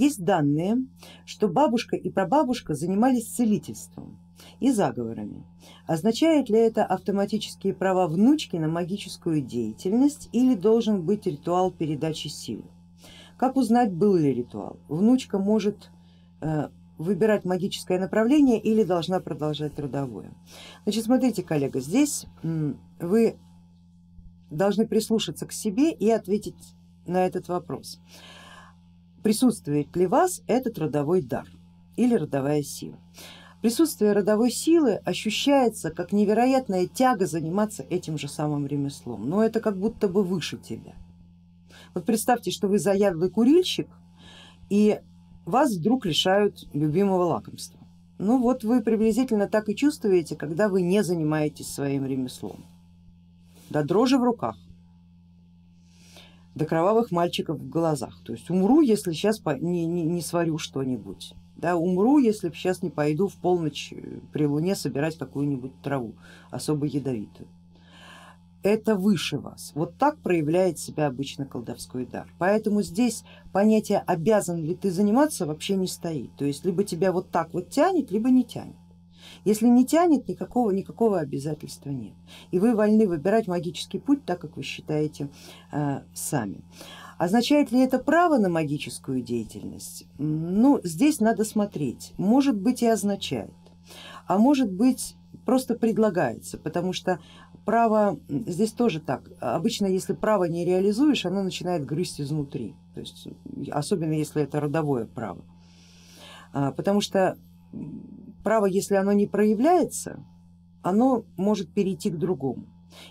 Есть данные, что бабушка и прабабушка занимались целительством и заговорами. Означает ли это автоматические права внучки на магическую деятельность или должен быть ритуал передачи силы? Как узнать, был ли ритуал? Внучка может э, выбирать магическое направление или должна продолжать трудовое. Значит, смотрите, коллега, здесь вы должны прислушаться к себе и ответить на этот вопрос. Присутствует ли вас этот родовой дар или родовая сила? Присутствие родовой силы ощущается как невероятная тяга заниматься этим же самым ремеслом, но это как будто бы выше тебя. Вот представьте, что вы заядлый курильщик и вас вдруг лишают любимого лакомства. Ну вот вы приблизительно так и чувствуете, когда вы не занимаетесь своим ремеслом. До дрожи в руках, до кровавых мальчиков в глазах. То есть умру, если сейчас не, не, не сварю что-нибудь. Да, умру, если сейчас не пойду в полночь при луне собирать какую-нибудь траву особо ядовитую это выше вас. Вот так проявляет себя обычно колдовской дар. Поэтому здесь понятие обязан ли ты заниматься вообще не стоит. То есть либо тебя вот так вот тянет, либо не тянет. Если не тянет, никакого, никакого обязательства нет. И вы вольны выбирать магический путь так, как вы считаете э, сами. Означает ли это право на магическую деятельность? Ну, здесь надо смотреть. Может быть и означает, а может быть просто предлагается, потому что право здесь тоже так. Обычно, если право не реализуешь, оно начинает грызть изнутри, то есть, особенно если это родовое право. А, потому что право, если оно не проявляется, оно может перейти к другому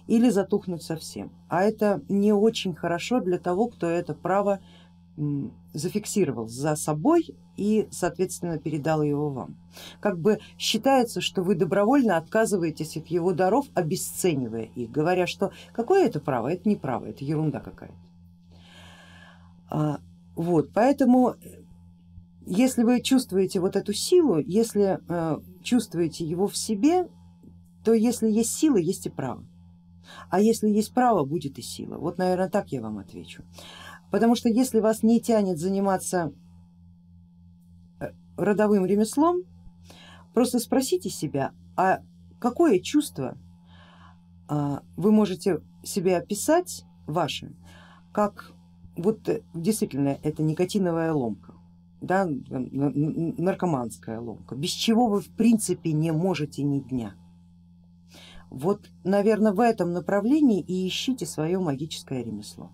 или затухнуть совсем. А это не очень хорошо для того, кто это право зафиксировал за собой и соответственно передал его вам. Как бы считается, что вы добровольно отказываетесь от его даров, обесценивая их, говоря, что какое это право, это не право, это ерунда какая-то. А, вот, поэтому если вы чувствуете вот эту силу, если э, чувствуете его в себе, то если есть сила, есть и право. А если есть право, будет и сила. Вот, наверное, так я вам отвечу. Потому что если вас не тянет заниматься э, родовым ремеслом, просто спросите себя, а какое чувство а, вы можете себе описать ваше, как вот э, действительно это никотиновая ломка, да, наркоманская ломка, без чего вы в принципе не можете ни дня. Вот, наверное, в этом направлении и ищите свое магическое ремесло.